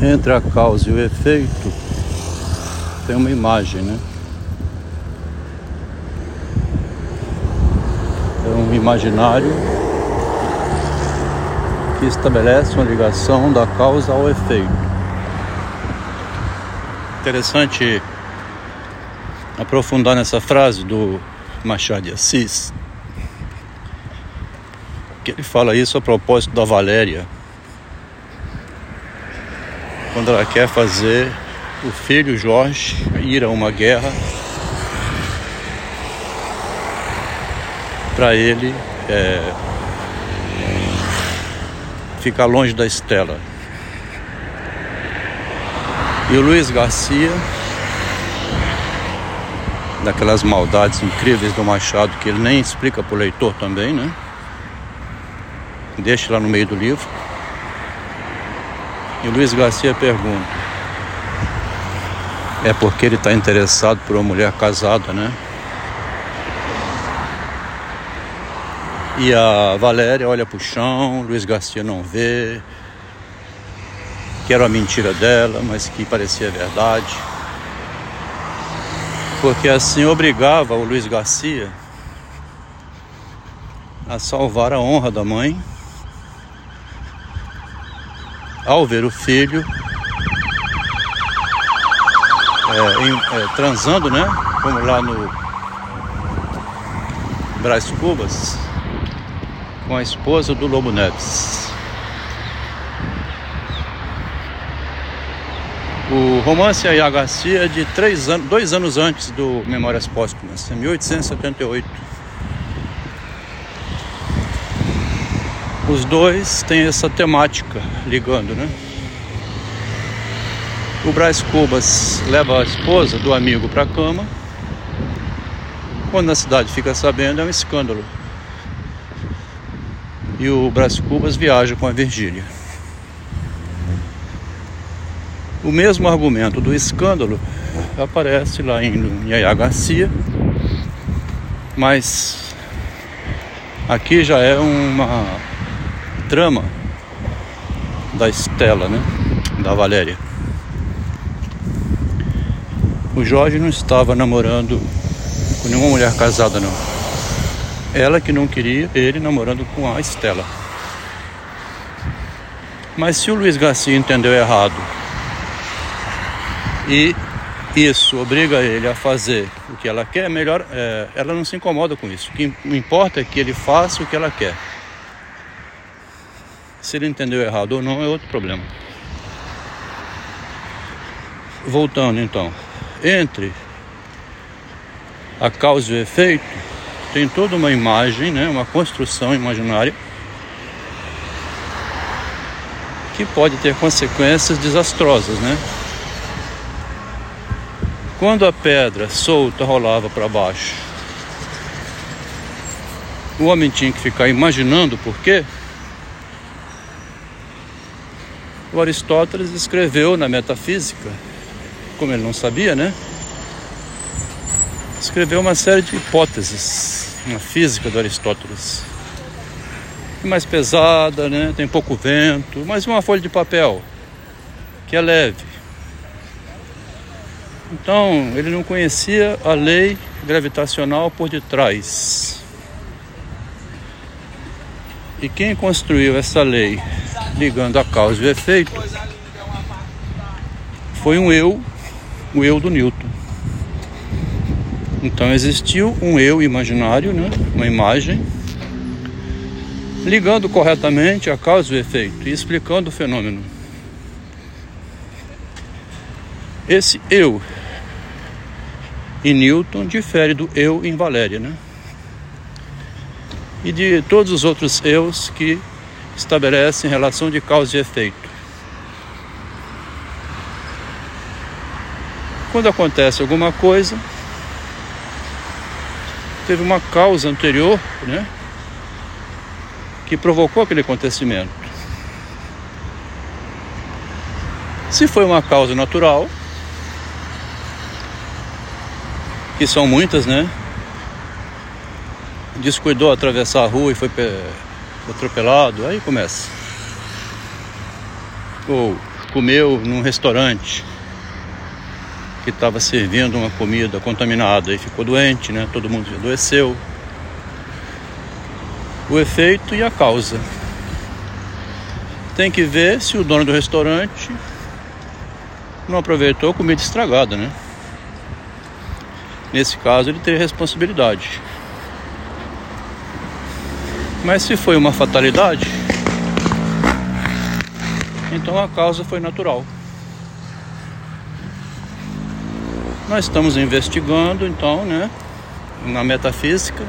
Entre a causa e o efeito tem uma imagem, né? É um imaginário que estabelece uma ligação da causa ao efeito. Interessante aprofundar nessa frase do Machado de Assis, que ele fala isso a propósito da Valéria, quando ela quer fazer o filho Jorge ir a uma guerra para ele é, ficar longe da Estela. E o Luiz Garcia, daquelas maldades incríveis do Machado que ele nem explica para o leitor também, né? Deixa lá no meio do livro. E o Luiz Garcia pergunta: é porque ele está interessado por uma mulher casada, né? E a Valéria olha pro chão, Luiz Garcia não vê, que era uma mentira dela, mas que parecia verdade. Porque assim obrigava o Luiz Garcia a salvar a honra da mãe ao ver o filho é, em, é, transando, né? Como lá no Brás Cubas com a esposa do Lobo Neves. O romance Ayá Garcia é de três anos, dois anos antes do Memórias Póstumas, em 1878. Os dois têm essa temática ligando, né? O Brás Cubas leva a esposa do amigo para a cama. Quando a cidade fica sabendo, é um escândalo e o Brás Cubas viaja com a Virgília. O mesmo argumento do escândalo aparece lá em Yaya Garcia, mas aqui já é uma trama da Estela, né? Da Valéria. O Jorge não estava namorando com nenhuma mulher casada, não. Ela que não queria ele namorando com a Estela. Mas se o Luiz Garcia entendeu errado e isso obriga ele a fazer o que ela quer, melhor é, ela não se incomoda com isso. O que importa é que ele faça o que ela quer. Se ele entendeu errado ou não é outro problema. Voltando então, entre a causa e o efeito, tem toda uma imagem, né, uma construção imaginária que pode ter consequências desastrosas, né? Quando a pedra solta rolava para baixo, o homem tinha que ficar imaginando por quê? O Aristóteles escreveu na metafísica, como ele não sabia, né? escreveu uma série de hipóteses na física do Aristóteles. mais pesada, né? tem pouco vento, mas uma folha de papel que é leve. Então, ele não conhecia a lei gravitacional por detrás. E quem construiu essa lei ligando a causa e o efeito foi um eu, o eu do Newton. Então existiu um eu imaginário, né? uma imagem, ligando corretamente a causa e o efeito e explicando o fenômeno. Esse eu em Newton difere do eu em Valéria, né? E de todos os outros eus que estabelecem relação de causa e efeito. Quando acontece alguma coisa, teve uma causa anterior, né? Que provocou aquele acontecimento. Se foi uma causa natural, que são muitas, né? Descuidou atravessar a rua e foi atropelado, aí começa. ou comeu num restaurante que estava servindo uma comida contaminada e ficou doente, né? Todo mundo adoeceu. O efeito e a causa. Tem que ver se o dono do restaurante não aproveitou comida estragada, né? Nesse caso, ele teria responsabilidade. Mas se foi uma fatalidade, então a causa foi natural. Nós estamos investigando, então, né, na metafísica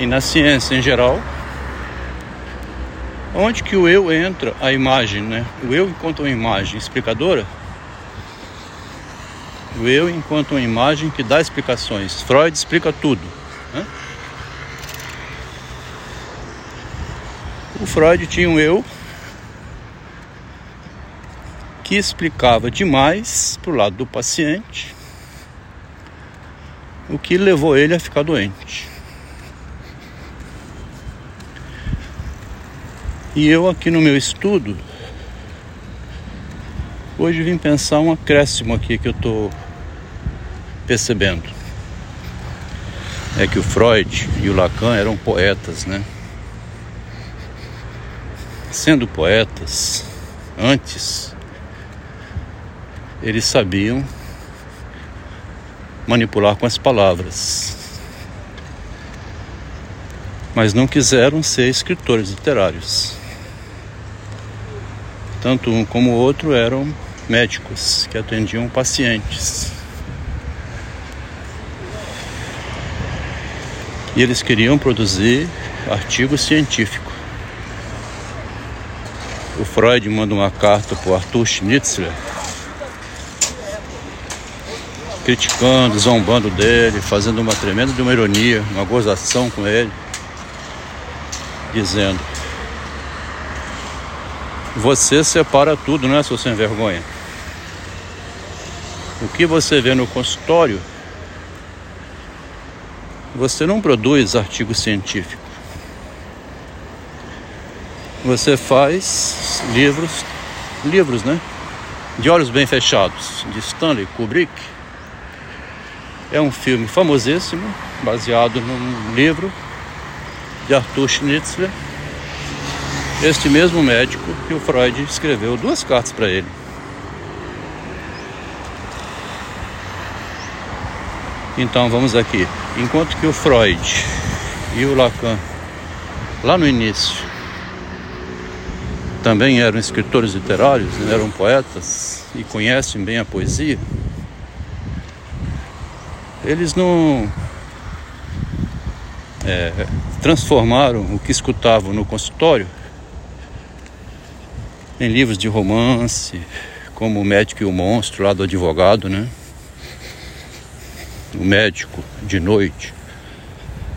e na ciência em geral, onde que o eu entra a imagem, né? O eu enquanto uma imagem explicadora, o eu enquanto uma imagem que dá explicações. Freud explica tudo. Né? O Freud tinha um eu que explicava demais para o lado do paciente o que levou ele a ficar doente. E eu aqui no meu estudo, hoje vim pensar um acréscimo aqui que eu estou percebendo. É que o Freud e o Lacan eram poetas, né? Sendo poetas, antes eles sabiam manipular com as palavras, mas não quiseram ser escritores literários. Tanto um como o outro eram médicos que atendiam pacientes. E eles queriam produzir artigo científico. O Freud manda uma carta para o Arthur Schnitzler criticando, zombando dele, fazendo uma tremenda de uma ironia, uma gozação com ele, dizendo: Você separa tudo, não é, seu sem vergonha? O que você vê no consultório, você não produz artigo científico. Você faz livros, livros, né? De olhos bem fechados, de Stanley Kubrick é um filme famosíssimo, baseado num livro de Arthur Schnitzler, este mesmo médico que o Freud escreveu duas cartas para ele. Então vamos aqui. Enquanto que o Freud e o Lacan, lá no início, também eram escritores literários, eram poetas e conhecem bem a poesia, eles não é, transformaram o que escutavam no consultório em livros de romance, como O Médico e o Monstro, lá do advogado, né? O médico, de noite,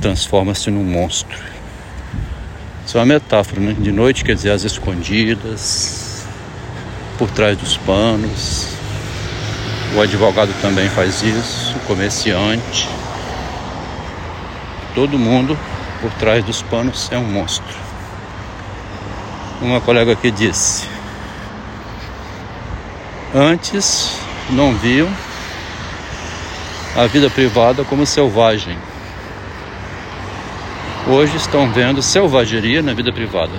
transforma-se num monstro. Isso é uma metáfora, né? De noite quer dizer as escondidas, por trás dos panos, o advogado também faz isso, o comerciante. Todo mundo por trás dos panos é um monstro. Uma colega aqui disse: Antes não viam a vida privada como selvagem. Hoje estão vendo selvageria na vida privada.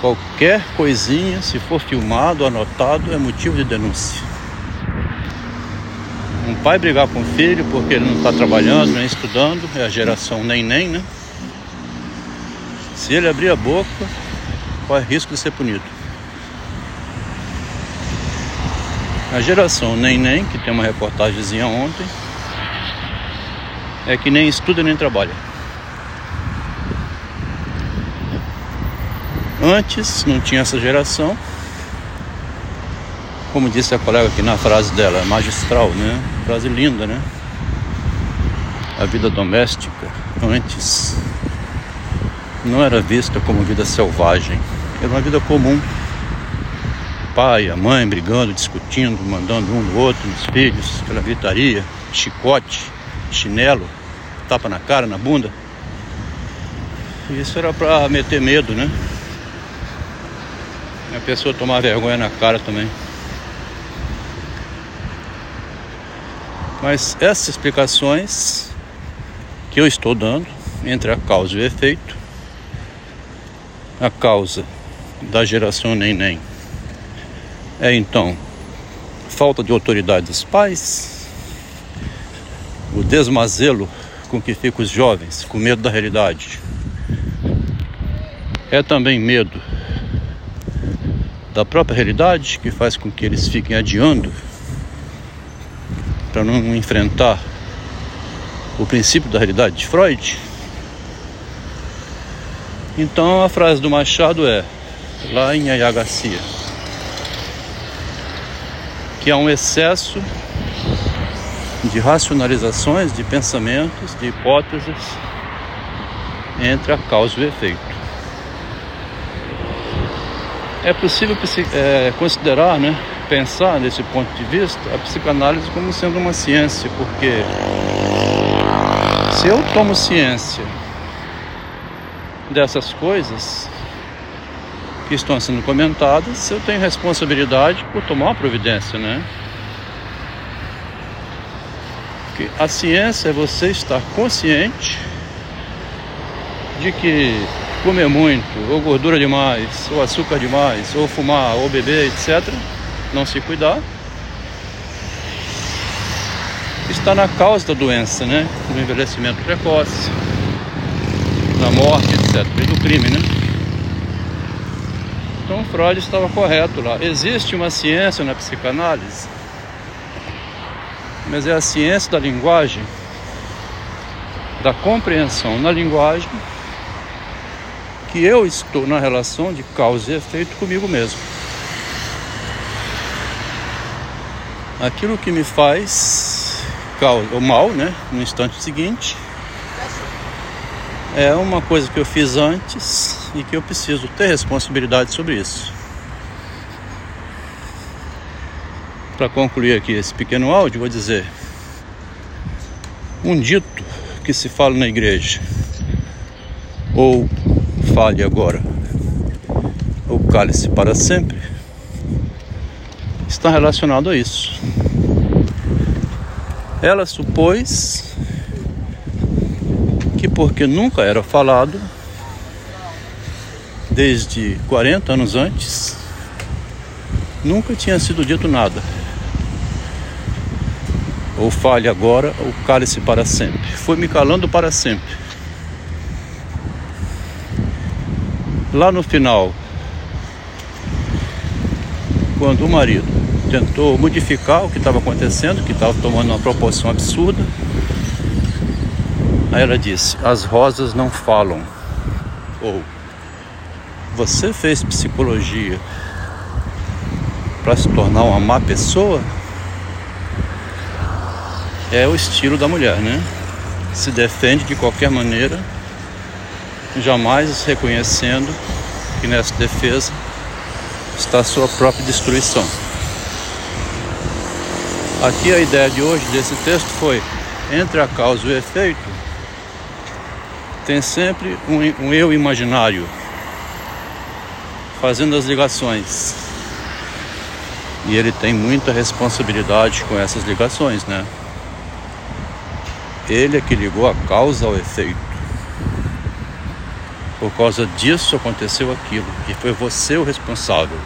Qualquer coisinha, se for filmado, anotado, é motivo de denúncia. Um pai brigar com o filho porque ele não está trabalhando, nem estudando, é a geração nem nem, né? Se ele abrir a boca, corre risco de ser punido. A geração nem nem, que tem uma reportagemzinha ontem, é que nem estuda nem trabalha. Antes não tinha essa geração. Como disse a colega aqui na frase dela, magistral, né? Frase linda, né? A vida doméstica antes não era vista como vida selvagem, era uma vida comum. Pai, a mãe brigando, discutindo, mandando um no outro, nos filhos, aquela gritaria, chicote, chinelo, tapa na cara, na bunda. Isso era para meter medo, né? A pessoa tomar vergonha na cara também. Mas essas explicações que eu estou dando entre a causa e o efeito, a causa da geração nem-nem é então falta de autoridade dos pais, o desmazelo com que ficam os jovens, com medo da realidade. É também medo da própria realidade que faz com que eles fiquem adiando para não enfrentar o princípio da realidade de Freud. Então a frase do Machado é, lá em Ayagacia, que há um excesso de racionalizações, de pensamentos, de hipóteses entre a causa e o efeito. É possível é, considerar, né, pensar nesse ponto de vista, a psicanálise como sendo uma ciência, porque se eu tomo ciência dessas coisas que estão sendo comentadas, eu tenho responsabilidade por tomar uma providência, né? Porque a ciência é você estar consciente de que comer muito, ou gordura demais, ou açúcar demais, ou fumar, ou beber, etc., não se cuidar, está na causa da doença, né? Do envelhecimento precoce, da morte, etc. E do crime, né? Então Freud estava correto lá. Existe uma ciência na psicanálise, mas é a ciência da linguagem, da compreensão na linguagem, que eu estou na relação de causa e efeito comigo mesmo. Aquilo que me faz o mal, né, no instante seguinte, é uma coisa que eu fiz antes e que eu preciso ter responsabilidade sobre isso. Para concluir aqui esse pequeno áudio, vou dizer um dito que se fala na igreja, ou fale agora, ou cale-se para sempre, está relacionado a isso. Ela supôs que porque nunca era falado, desde 40 anos antes, nunca tinha sido dito nada. Ou fale agora, ou cale-se para sempre. Foi me calando para sempre. Lá no final, quando o marido tentou modificar o que estava acontecendo, que estava tomando uma proporção absurda, aí ela disse: As rosas não falam. Ou você fez psicologia para se tornar uma má pessoa? É o estilo da mulher, né? Se defende de qualquer maneira, jamais reconhecendo que nessa defesa está a sua própria destruição. Aqui a ideia de hoje desse texto foi entre a causa e o efeito tem sempre um, um eu imaginário fazendo as ligações. E ele tem muita responsabilidade com essas ligações, né? Ele é que ligou a causa ao efeito. Por causa disso aconteceu aquilo. E foi você o responsável.